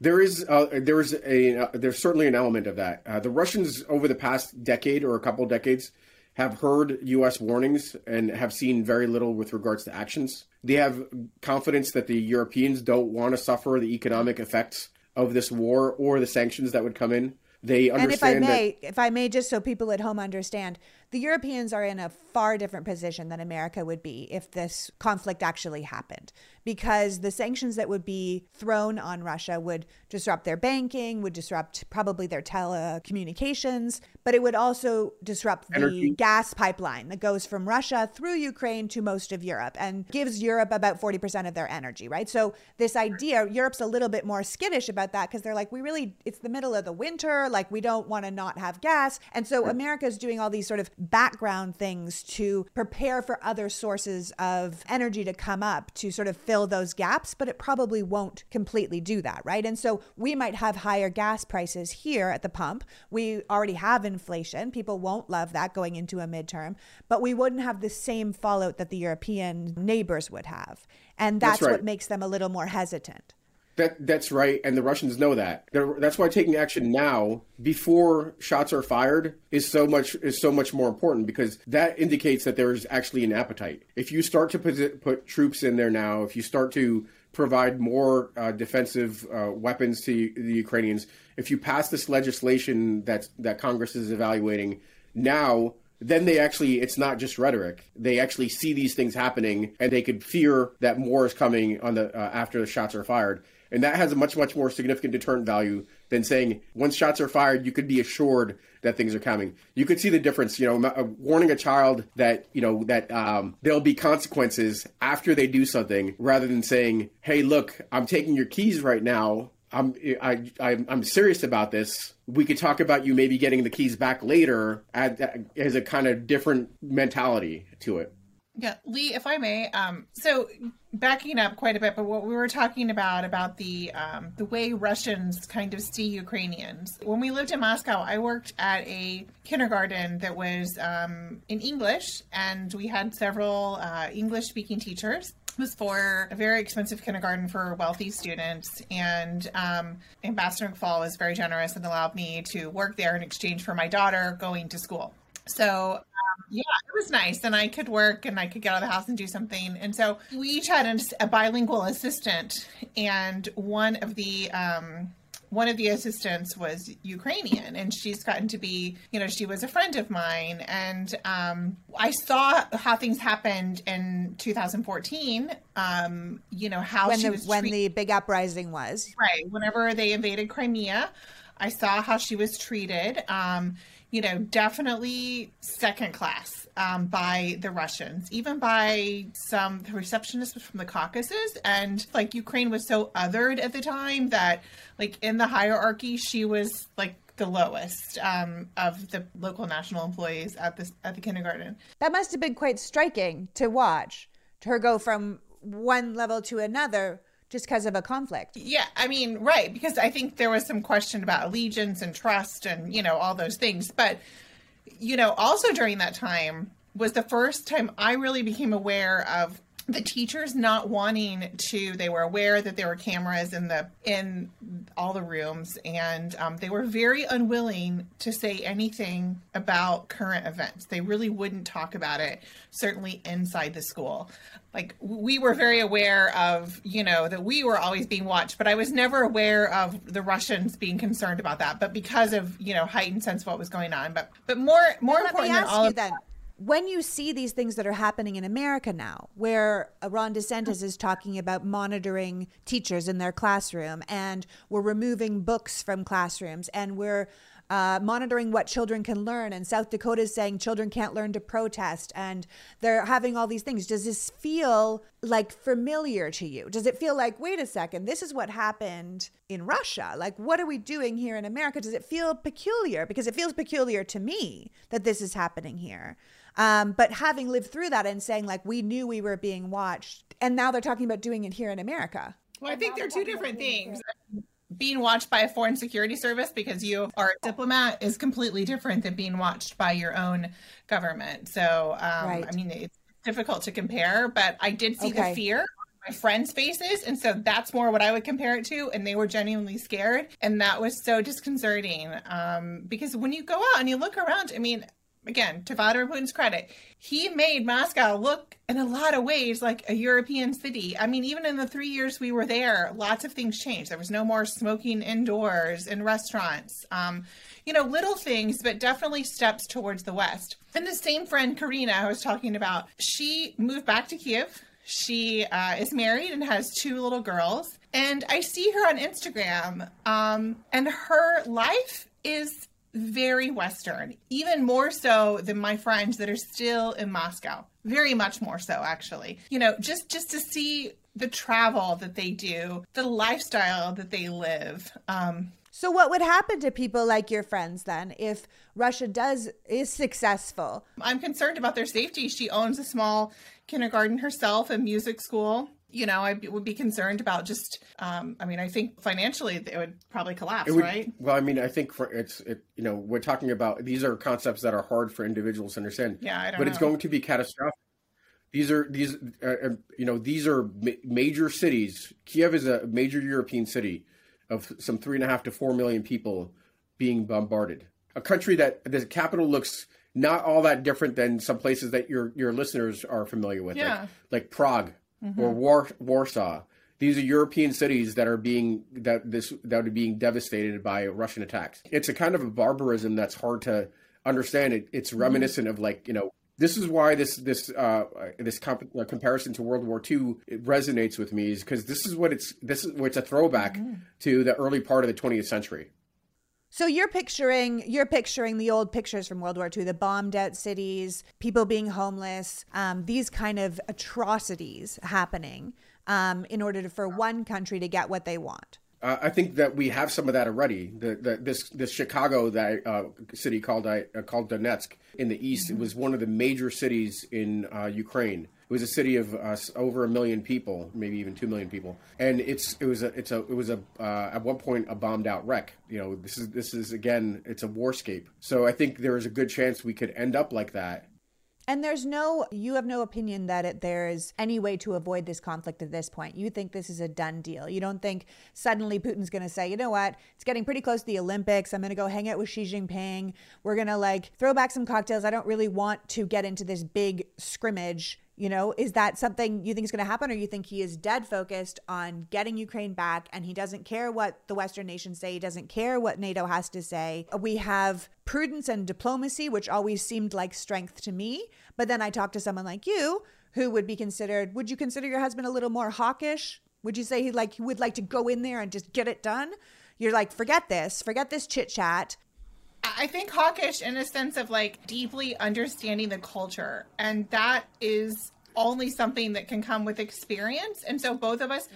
D: There is uh, there is a uh, there's certainly an element of that. Uh, the Russians over the past decade or a couple decades have heard U.S. warnings and have seen very little with regards to actions. They have confidence that the Europeans don't want to suffer the economic effects of this war or the sanctions that would come in. They understand.
A: And if I may,
D: that,
A: if I may, just so people at home understand, the Europeans are in a far different position than America would be if this conflict actually happened, because the sanctions that would be thrown on Russia would disrupt their banking, would disrupt probably their telecommunications, but it would also disrupt the Energy. gas pipeline that goes from Russia through Ukraine to most of Europe and gives Europe about 40% of their energy, right? So, this idea, Europe's a little bit more skittish about that because they're like, we really, it's the middle of the winter, like, we don't want to not have gas. And so, America's doing all these sort of background things to prepare for other sources of energy to come up to sort of fill those gaps, but it probably won't completely do that, right? And so we might have higher gas prices here at the pump. We already have inflation. People won't love that going into a midterm, but we wouldn't have the same fallout that the European neighbors would have. And that's, that's right. what makes them a little more hesitant.
D: That that's right, and the Russians know that. They're, that's why taking action now, before shots are fired, is so much is so much more important because that indicates that there is actually an appetite. If you start to put, put troops in there now, if you start to provide more uh, defensive uh, weapons to the Ukrainians, if you pass this legislation that that Congress is evaluating now, then they actually it's not just rhetoric they actually see these things happening and they could fear that more is coming on the uh, after the shots are fired and that has a much, much more significant deterrent value than saying once shots are fired, you could be assured that things are coming. You could see the difference, you know, uh, warning a child that, you know, that um, there'll be consequences after they do something rather than saying, hey, look, I'm taking your keys right now. I'm I, I I'm serious about this. We could talk about you maybe getting the keys back later as a kind of different mentality to it.
C: Yeah, Leigh, if I may, um, so backing up quite a bit, but what we were talking about about the um, the way Russians kind of see Ukrainians. When we lived in Moscow, I worked at a kindergarten that was um, in English, and we had several uh, English speaking teachers. It was for a very expensive kindergarten for wealthy students, and um, Ambassador McFaul was very generous and allowed me to work there in exchange for my daughter going to school. So um, yeah, it was nice, and I could work and I could get out of the house and do something. And so we each had a, a bilingual assistant, and one of the um, one of the assistants was Ukrainian, and she's gotten to be, you know, she was a friend of mine, and um, I saw how things happened in 2014. Um, you know how
A: when
C: she
A: the
C: was
A: when the big uprising was
C: right. Whenever they invaded Crimea, I saw how she was treated. Um, you know, definitely second class um, by the Russians, even by some receptionists from the Caucasus. And like Ukraine was so othered at the time that, like, in the hierarchy, she was like the lowest um, of the local national employees at the at the kindergarten.
A: That must have been quite striking to watch. To her go from one level to another just because of a conflict.
C: Yeah, I mean, right, because I think there was some question about allegiance and trust and, you know, all those things. But, you know, also during that time was the first time I really became aware of the teachers not wanting to they were aware that there were cameras in the in all the rooms and um, they were very unwilling to say anything about current events. They really wouldn't talk about it certainly inside the school. Like we were very aware of you know that we were always being watched but i was never aware of the russians being concerned about that. But because of you know heightened sense of what was going on but but more more
A: Let me
C: important than all
A: you
C: of
A: then. When you see these things that are happening in America now, where Ron DeSantis is talking about monitoring teachers in their classroom, and we're removing books from classrooms, and we're uh, monitoring what children can learn, and South Dakota is saying children can't learn to protest, and they're having all these things. Does this feel like familiar to you? Does it feel like, wait a second, this is what happened in Russia? Like, what are we doing here in America? Does it feel peculiar? Because it feels peculiar to me that this is happening here. Um, but having lived through that and saying, like, we knew we were being watched, and now they're talking about doing it here in America.
C: Well, I think they're two different things. Being watched by a foreign security service because you are a diplomat is completely different than being watched by your own government. So, um,
A: Right.
C: I mean, it's difficult to compare, but I did see
A: Okay.
C: the fear on my friends' faces. And so that's more what I would compare it to. And they were genuinely scared. And that was so disconcerting um, because when you go out and you look around, I mean, again, to Vladimir Putin's credit, he made Moscow look in a lot of ways like a European city. I mean, even in the three years we were there, lots of things changed. There was no more smoking indoors in restaurants. Um, you know, little things, but definitely steps towards the West. And the same friend, Karina, I was talking about, she moved back to Kiev. She uh, is married and has two little girls. And I see her on Instagram, um, and her life is very Western, even more so than my friends that are still in Moscow. Very much more so, actually. You know, just just to see the travel that they do, the lifestyle that they live. Um,
A: So, what would happen to people like your friends then if Russia does is successful?
C: I'm concerned about their safety. She owns a small kindergarten herself and music school. You know, I would be concerned about just. Um, I mean, I think financially it would probably collapse,
D: would-
C: right?
D: Well, I mean, I think for it's it, you know we're talking about these are concepts that are hard for individuals to understand.
C: Yeah, I don't
D: but it's going to be catastrophic. These are these uh, uh, you know these are ma- major cities. Kiev is a major European city of some three and a half to four million people being bombarded. A country that the capital looks not all that different than some places that your your listeners are familiar with,
C: Yeah.
D: like like Prague or War, Warsaw. These are European cities that are being that this that are being devastated by Russian attacks. It's a kind of a barbarism that's hard to understand. It, it's reminiscent of like you know this is why this this uh, this comp- uh, comparison to World War II it resonates with me is because this is what it's this is what's a throwback to the early part of the 20th century.
A: So you're picturing you're picturing the old pictures from World War II, the bombed out cities, people being homeless, um, these kind of atrocities happening um, in order to, for one country to get what they want.
D: Uh, I think that we have some of that already. The, the this this Chicago that uh, city called uh, called Donetsk in the east. It was one of the major cities in uh, Ukraine. It was a city of uh, over a million people, maybe even two million people, and it's it was a it's a it was a uh, at one point a bombed out wreck. You know, this is this is again it's a warscape. So I think there is a good chance we could end up like that.
A: And there's no, you have no opinion that it, there is any way to avoid this conflict at this point. You think this is a done deal. You don't think suddenly Putin's going to say, you know what, it's getting pretty close to the Olympics. I'm going to go hang out with Xi Jinping. We're going to like throw back some cocktails. I don't really want to get into this big scrimmage. You know, is that something you think is going to happen, or you think he is dead focused on getting Ukraine back and he doesn't care what the Western nations say? He doesn't care what NATO has to say. We have prudence and diplomacy, which always seemed like strength to me. But then I talked to someone like you who would be considered, would you consider your husband a little more hawkish? Would you say he like he would like to go in there and just get it done? You're like, forget this, forget this chit chat.
C: I think hawkish in a sense of like deeply understanding the culture. And that is only something that can come with experience. And so both of us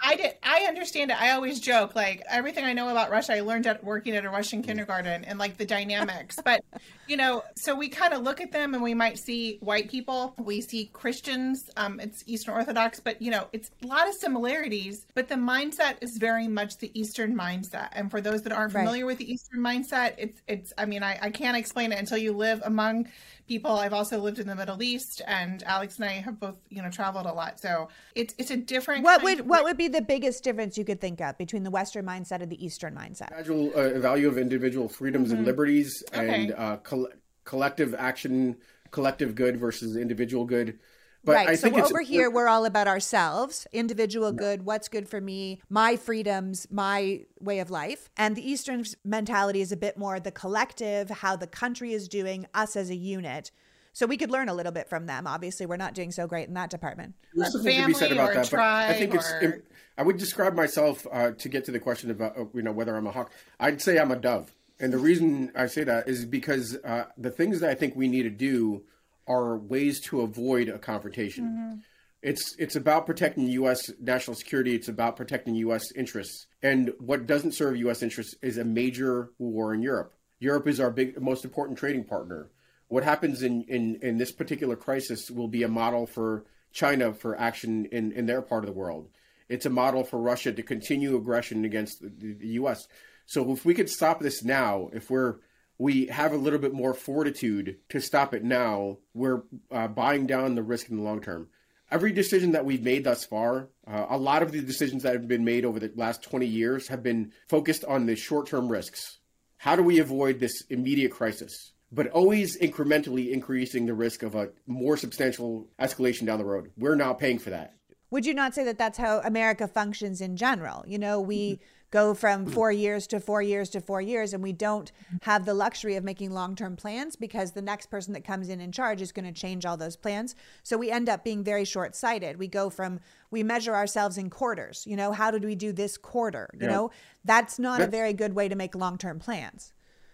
C: I did I understand it. I always joke like everything I know about Russia I learned at working at a Russian kindergarten and like the dynamics. but you know, so we kind of look at them and we might see white people, we see Christians, um it's Eastern Orthodox, but you know, it's a lot of similarities, but the mindset is very much the Eastern mindset. And for those that aren't
A: Right.
C: familiar with the Eastern mindset, it's it's I mean, I, I can't explain it until you live among people. I've also lived in the Middle East and Alex and I have both, you know, traveled a lot. So it's it's a different.
A: What would what would be the biggest difference you could think of between the Western mindset and the Eastern mindset?
D: Gradual uh, value of individual freedoms mm-hmm. and liberties,
C: okay.
D: and uh, col- collective action, collective good versus individual good. But
A: right.
D: I
A: so
D: think
A: over here, we're all about ourselves, individual good, what's good for me, my freedoms, my way of life. And the Eastern mentality is a bit more the collective, how the country is doing, us as a unit. So we could learn a little bit from them. Obviously, we're not doing so great in that department.
C: There's something to be said about that, but I
D: think
C: or...
D: it's. I would describe myself uh, to get to the question about uh, you know whether I'm a hawk. I'd say I'm a dove, and the reason I say that is because uh, the things that I think we need to do are ways to avoid a confrontation. Mm-hmm. It's it's about protecting U.S. national security. It's about protecting U.S. interests. And what doesn't serve U.S. interests is a major war in Europe. Europe is our big, most important trading partner. What happens in, in, in this particular crisis will be a model for China for action in, in their part of the world. It's a model for Russia to continue aggression against the, the U.S. So if we could stop this now, if we're we have a little bit more fortitude to stop it now, we're uh, buying down the risk in the long term. Every decision that we've made thus far, uh, a lot of the decisions that have been made over the last 20 years have been focused on the short term risks. How do we avoid this immediate crisis? But always incrementally increasing the risk of a more substantial escalation down the road. We're not paying for that.
A: Would you not say that that's how America functions in general? You know, we. Go from four years to four years to four years and we don't have the luxury of making long-term plans because the next person that comes in in charge is going to change all those plans so we end up being very short-sighted we go from we measure ourselves in quarters you know how did we do this quarter you yeah. know that's not a very good way to make long-term plans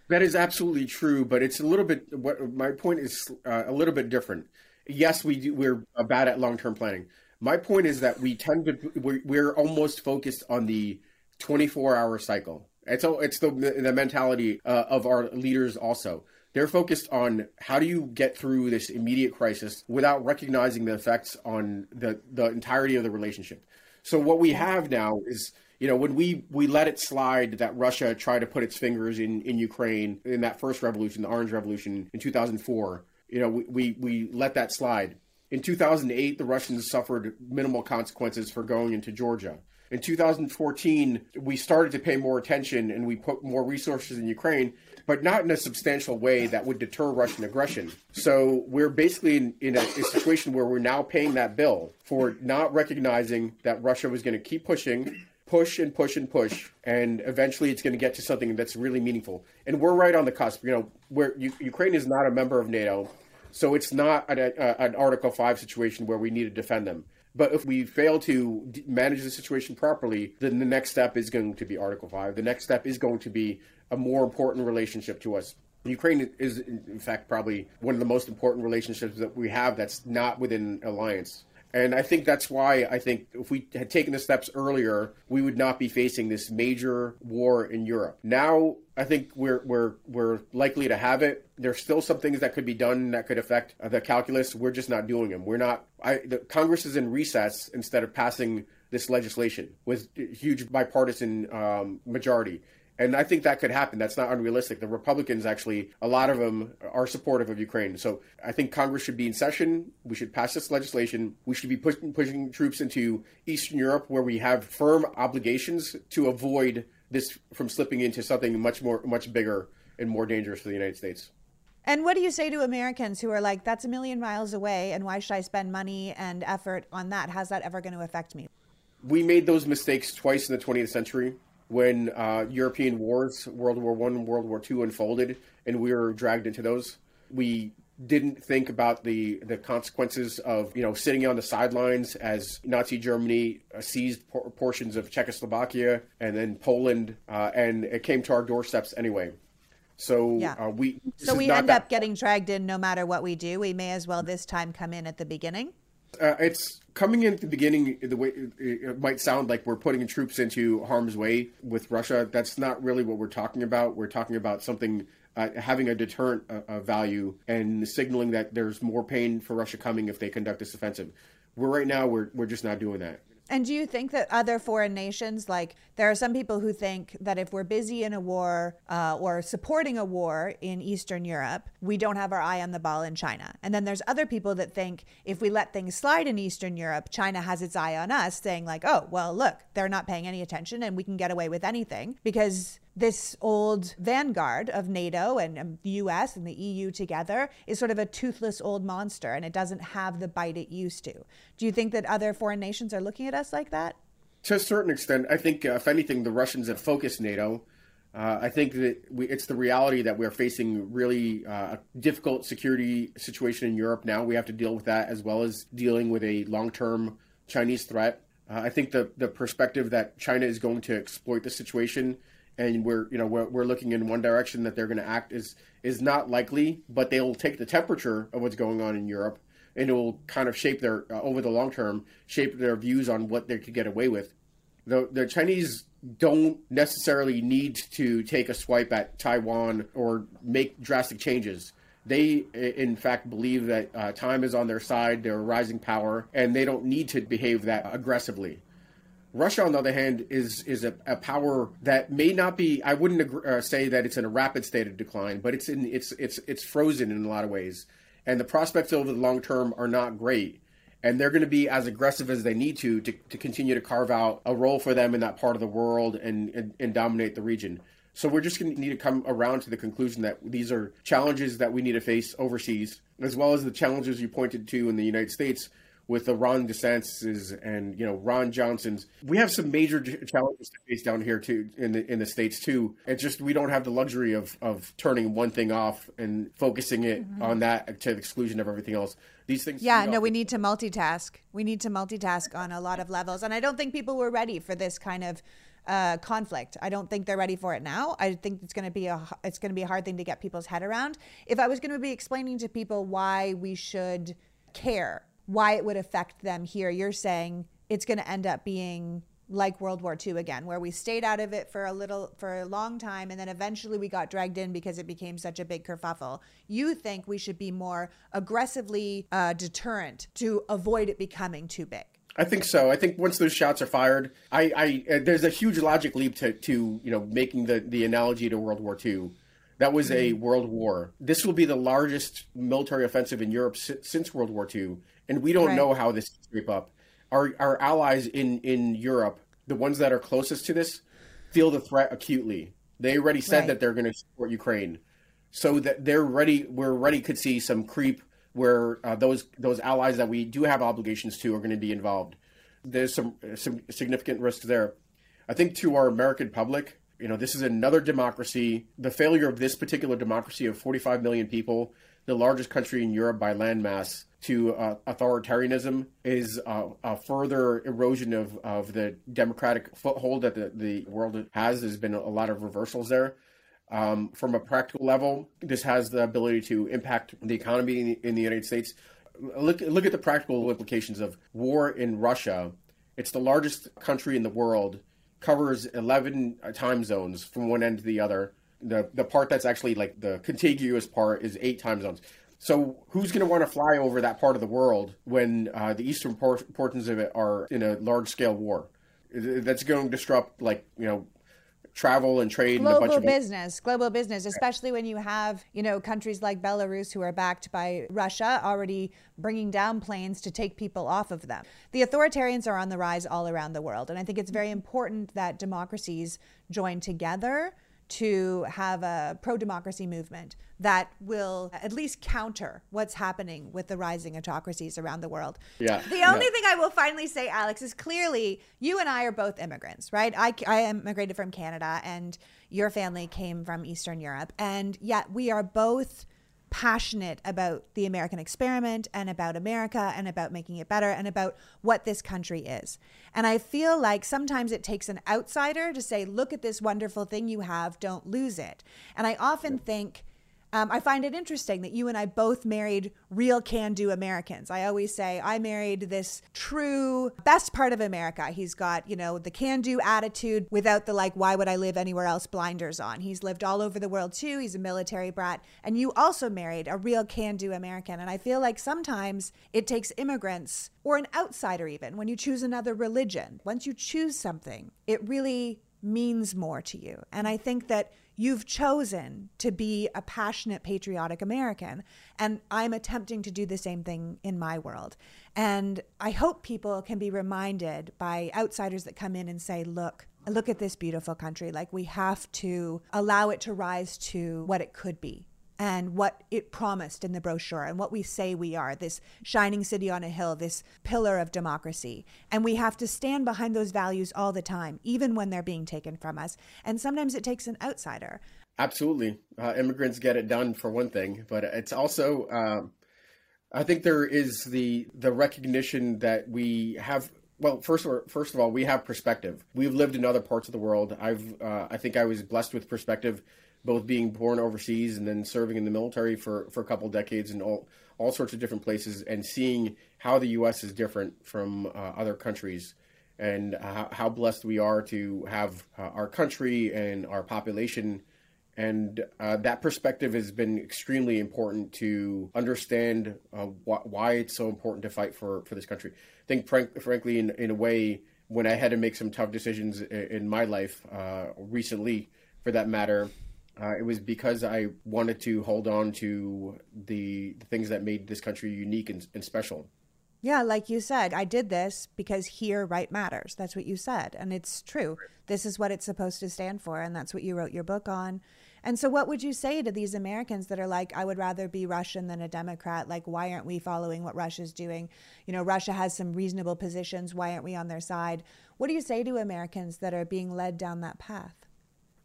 D: that is absolutely true but it's a little bit what my point is uh, a little bit different yes we do we're bad at long-term planning my point is that we tend to we're, we're almost focused on the 24 hour cycle. It's it's the the mentality uh, of our leaders also. They're focused on how do you get through this immediate crisis without recognizing the effects on the the entirety of the relationship. So what we have now is you know when we we let it slide that Russia tried to put its fingers in in Ukraine in that first revolution, the Orange Revolution in 2004. You know we we, we let that slide. In 2008, the Russians suffered minimal consequences for going into Georgia. In 2014, we started to pay more attention and we put more resources in Ukraine, but not in a substantial way that would deter Russian aggression. So we're basically in, in a, a situation where we're now paying that bill for not recognizing that Russia was going to keep pushing push and push and push, and eventually it's going to get to something that's really meaningful. And we're right on the cusp. You know, where Ukraine is not a member of NATO, so it's not an, a, an Article Five situation where we need to defend them. But if we fail to manage the situation properly, then the next step is going to be Article 5. The next step is going to be a more important relationship to us. Ukraine is, in fact, probably one of the most important relationships that we have that's not within alliance. And I think that's why I think if we had taken the steps earlier, we would not be facing this major war in Europe. Now, I think we're we're we're likely to have it. There's still some things that could be done that could affect the calculus. We're just not doing them. We're not. I, the Congress is in recess instead of passing this legislation with huge bipartisan um, majority. And I think that could happen. That's not unrealistic. The Republicans, actually, a lot of them are supportive of Ukraine. So I think Congress should be in session. We should pass this legislation. We should be pushing, pushing troops into Eastern Europe where we have firm obligations to avoid this from slipping into something much more, much bigger and more dangerous for the United States.
A: And what do you say to Americans who are like, that's a million miles away, and why should I spend money and effort on that? How's that ever going to affect me?
D: We made those mistakes twice in the 20th century when uh, European wars, World War One and World War Two, unfolded, and we were dragged into those. We didn't think about the the consequences of you know sitting on the sidelines as Nazi Germany uh, seized por- portions of Czechoslovakia and then Poland, uh, and it came to our doorsteps anyway. So yeah. Uh, we
A: so we end that- up getting dragged in no matter what we do. We may as well this time come in at the beginning.
D: Uh, it's coming in at the beginning. The way it might sound like we're putting troops into harm's way with Russia. That's not really what we're talking about. We're talking about something uh, having a deterrent uh, uh value and signaling that there's more pain for Russia coming if they conduct this offensive. We're right now we're we're just not doing that.
A: And do you think that other foreign nations, like there are some people who think that if we're busy in a war uh, or supporting a war in Eastern Europe, we don't have our eye on the ball in China. And then there's other people that think if we let things slide in Eastern Europe, China has its eye on us, saying, like, oh, well, look, they're not paying any attention and we can get away with anything because this old vanguard of NATO and um, the US and the EU together is sort of a toothless old monster and it doesn't have the bite it used to. Do you think that other foreign nations are looking at us like that?
D: To a certain extent, I think, uh, if anything, the Russians have focused NATO. Uh, I think that we, it's the reality that we're facing really uh, a difficult security situation in Europe now. We have to deal with that as well as dealing with a long term Chinese threat. Uh, I think the, the perspective that China is going to exploit the situation and we're you know we're, we're looking in one direction that they're going to act is is not likely but they'll take the temperature of what's going on in Europe and it will kind of shape their uh, over the long term shape their views on what they could get away with. The the Chinese don't necessarily need to take a swipe at Taiwan or make drastic changes. They in fact believe that uh, time is on their side they're a rising power and they don't need to behave that aggressively Russia, on the other hand, is is a, a power that may not be. I wouldn't agree, uh, say that it's in a rapid state of decline, but it's in it's it's it's frozen in a lot of ways, and the prospects over the long term are not great. And they're going to be as aggressive as they need to, to to continue to carve out a role for them in that part of the world and and, and dominate the region. So we're just going to need to come around to the conclusion that these are challenges that we need to face overseas, as well as the challenges you pointed to in the United States with the Ron DeSantis and you know Ron Johnson's. We have some major challenges to face down here too in the in the states too. It's just we don't have the luxury of of turning one thing off and focusing it mm-hmm. on that to the exclusion of everything else. These things.
A: Yeah, no, we need to multitask. We need to multitask on a lot of levels, and I don't think people were ready for this kind of. Uh, conflict. I don't think they're ready for it now. I think it's going to be a it's going to be a hard thing to get people's head around. If I was going to be explaining to people why we should care why it would affect them here. You're saying it's going to end up being like World War II again, where we stayed out of it for a little, for a long time, and then eventually we got dragged in because it became such a big kerfuffle. You think we should be more aggressively uh, deterrent to avoid it becoming too big?
D: I think so. I think once those shots are fired, I, I uh, there's a huge logic leap to, to you know making the the analogy to World War II. That was a mm-hmm. world war. This will be the largest military offensive in Europe since World War II and we don't right. know how this shape up. Our our allies in in Europe, the ones that are closest to this, feel the threat acutely. They already said right. that they're going to support Ukraine, so that they're ready. We're ready could see some creep where uh, those those allies that we do have obligations to are going to be involved. There's some some significant risks there. I think to our American public, you know, this is another democracy. The failure of this particular democracy of 45 million people, the largest country in Europe by landmass, to uh, authoritarianism is uh, a further erosion of, of the democratic foothold that the, the world has. There's been a lot of reversals there. Um, from a practical level, this has the ability to impact the economy in the, in the United States. Look, look at the practical implications of war in Russia. It's the largest country in the world, covers 11 time zones from one end to the other. The, the part that's actually like the contiguous part is eight time zones. So who's going to want to fly over that part of the world when uh, the eastern por- portions of it are in a large scale war? That's going to disrupt, like you know, travel and trade
A: global
D: and a bunch
A: of business global business especially when you have you know countries like belarus who are backed by russia already bringing down planes to take people off of them the authoritarians are on the rise all around the world and i think it's very important that democracies join together to have a pro democracy movement that will at least counter what's happening with the rising autocracies around the world.
D: Yeah.
A: The only thing I will finally say, Alex, is clearly you and I are both immigrants, right? I, I immigrated from Canada and your family came from Eastern Europe. And yet we are both passionate about the American experiment and about America and about making it better and about what this country is. And I feel like sometimes it takes an outsider to say, look at this wonderful thing you have, don't lose it. And I often think, Um, I find it interesting that you and I both married real can do Americans. I always say I married this true best part of America. He's got, you know, the can do attitude without the like, why would I live anywhere else blinders on. He's lived all over the world too. He's a military brat. And you also married a real can do American. And I feel like sometimes it takes immigrants or an outsider, even when you choose another religion. Once you choose something, it really means more to you. And I think that you've chosen to be a passionate, patriotic American. And I'm attempting to do the same thing in my world. And I hope people can be reminded by outsiders that come in and say, look, look at this beautiful country. Like we have to allow it to rise to what it could be and what it promised in the brochure and what we say we are this shining city on a hill, this pillar of democracy. And we have to stand behind those values all the time, even when they're being taken from us. And sometimes it takes an outsider.
D: Absolutely. Uh, immigrants get it done for one thing, but it's also, um, I think there is the, the recognition that we have well, first first of all, we have perspective. We've lived in other parts of the world. I've, uh, I think I was blessed with perspective both being born overseas and then serving in the military for, for a couple decades in all, all sorts of different places and seeing how the U.S. is different from uh, other countries and how, how, blessed we are to have uh, our country and our population. And uh, that perspective has been extremely important to understand uh, wh- why it's so important to fight for, for this country. I think, frank- frankly, in, in a way, when I had to make some tough decisions in, in my life uh, recently, for that matter, uh, it was because I wanted to hold on to the, the things that made this country unique and, and, special.
A: Yeah, like you said, I did this because here right matters. That's what you said. And it's true. This is what it's supposed to stand for. And that's what you wrote your book on. And so, what would you say to these Americans that are like, I would rather be Russian than a Democrat? Like, why aren't we following what Russia's doing? You know, Russia has some reasonable positions. Why aren't we on their side? What do you say to Americans that are being led down that path?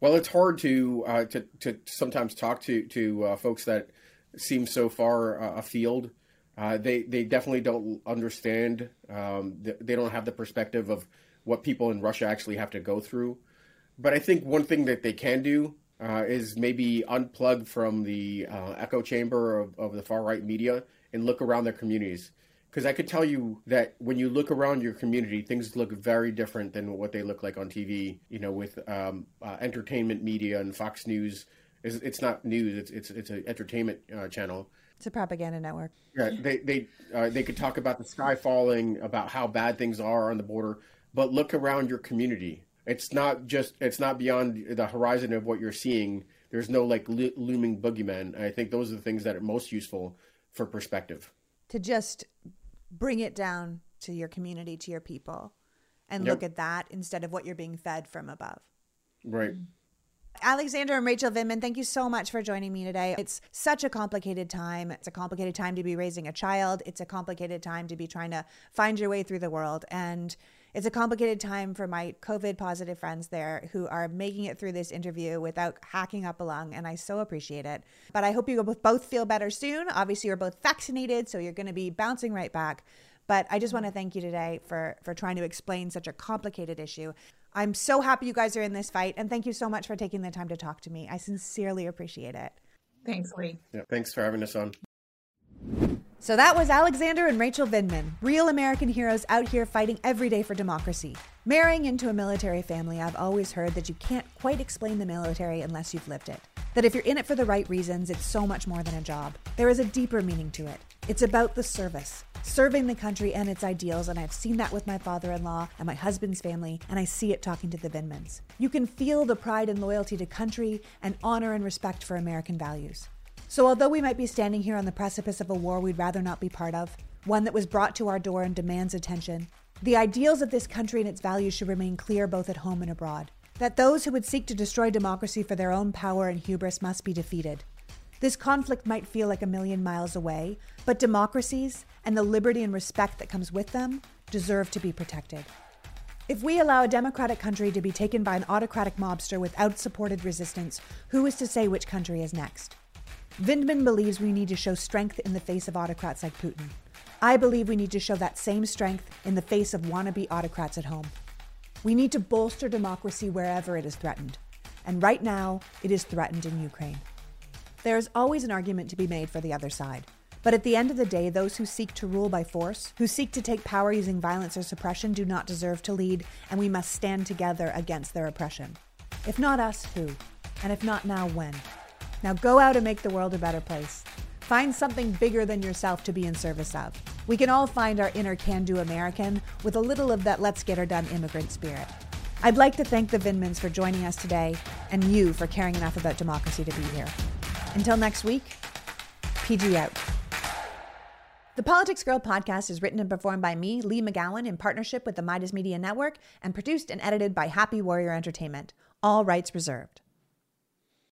D: Well, it's hard to uh, to to sometimes talk to to uh, folks that seem so far uh, afield. Uh, they they definitely don't understand. Um, they don't have the perspective of what people in Russia actually have to go through. But I think one thing that they can do uh, is maybe unplug from the uh, echo chamber of, of the far right media and look around their communities because I could tell you that when you look around your community, things look very different than what they look like on TV. You know, with um, uh, entertainment media and Fox News, it's, it's not news; it's it's it's an entertainment uh, channel.
A: It's a propaganda network.
D: Yeah, they they uh, they could talk about the sky falling, about how bad things are on the border, but look around your community. It's not just it's not beyond the horizon of what you're seeing. There's no like lo- looming boogeyman. I think those are the things that are most useful for perspective.
A: To just bring it down to your community, to your people, and
D: Yep.
A: look at that instead of what you're being fed from above.
D: Right.
A: Alexander and Rachel Vindman, thank you so much for joining me today. It's such a complicated time. It's a complicated time to be raising a child. It's a complicated time to be trying to find your way through the world. And it's a complicated time for my COVID positive friends there who are making it through this interview without hacking up a lung. And I so appreciate it. But I hope you both feel better soon. Obviously, you're both vaccinated, so you're going to be bouncing right back. But I just want to thank you today for, for trying to explain such a complicated issue. I'm so happy you guys are in this fight. And thank you so much for taking the time to talk to me. I sincerely appreciate it.
C: Thanks, Leigh.
D: Yeah. Thanks for having us on.
A: So that was Alexander and Rachel Vindman, real American heroes out here fighting every day for democracy. Marrying into a military family, I've always heard that you can't quite explain the military unless you've lived it. That if you're in it for the right reasons, it's so much more than a job. There is a deeper meaning to it. It's about the service, serving the country and its ideals, and I've seen that with my father in law and my husband's family, and I see it talking to the Vindmans. You can feel the pride and loyalty to country and honor and respect for American values. So, although we might be standing here on the precipice of a war we'd rather not be part of, one that was brought to our door and demands attention, the ideals of this country and its values should remain clear both at home and abroad. That those who would seek to destroy democracy for their own power and hubris must be defeated. This conflict might feel like a million miles away, but democracies and the liberty and respect that comes with them deserve to be protected. If we allow a democratic country to be taken by an autocratic mobster without supported resistance, who is to say which country is next? Vindman believes we need to show strength in the face of autocrats like Putin. I believe we need to show that same strength in the face of wannabe autocrats at home. We need to bolster democracy wherever it is threatened. And right now, it is threatened in Ukraine. There is always an argument to be made for the other side. But at the end of the day, those who seek to rule by force, who seek to take power using violence or suppression, do not deserve to lead, and we must stand together against their oppression. If not us, who? And if not now, when? Now go out and make the world a better place. Find something bigger than yourself to be in service of. We can all find our inner can do American with a little of that let's get her done immigrant spirit. I'd like to thank the Vindmans for joining us today and you for caring enough about democracy to be here. Until next week, PG out. The Politics Girl podcast is written and performed by me, Leigh McGowan, in partnership with the Meidas Media Network, and produced and edited by Happy Warrior Entertainment. All rights reserved.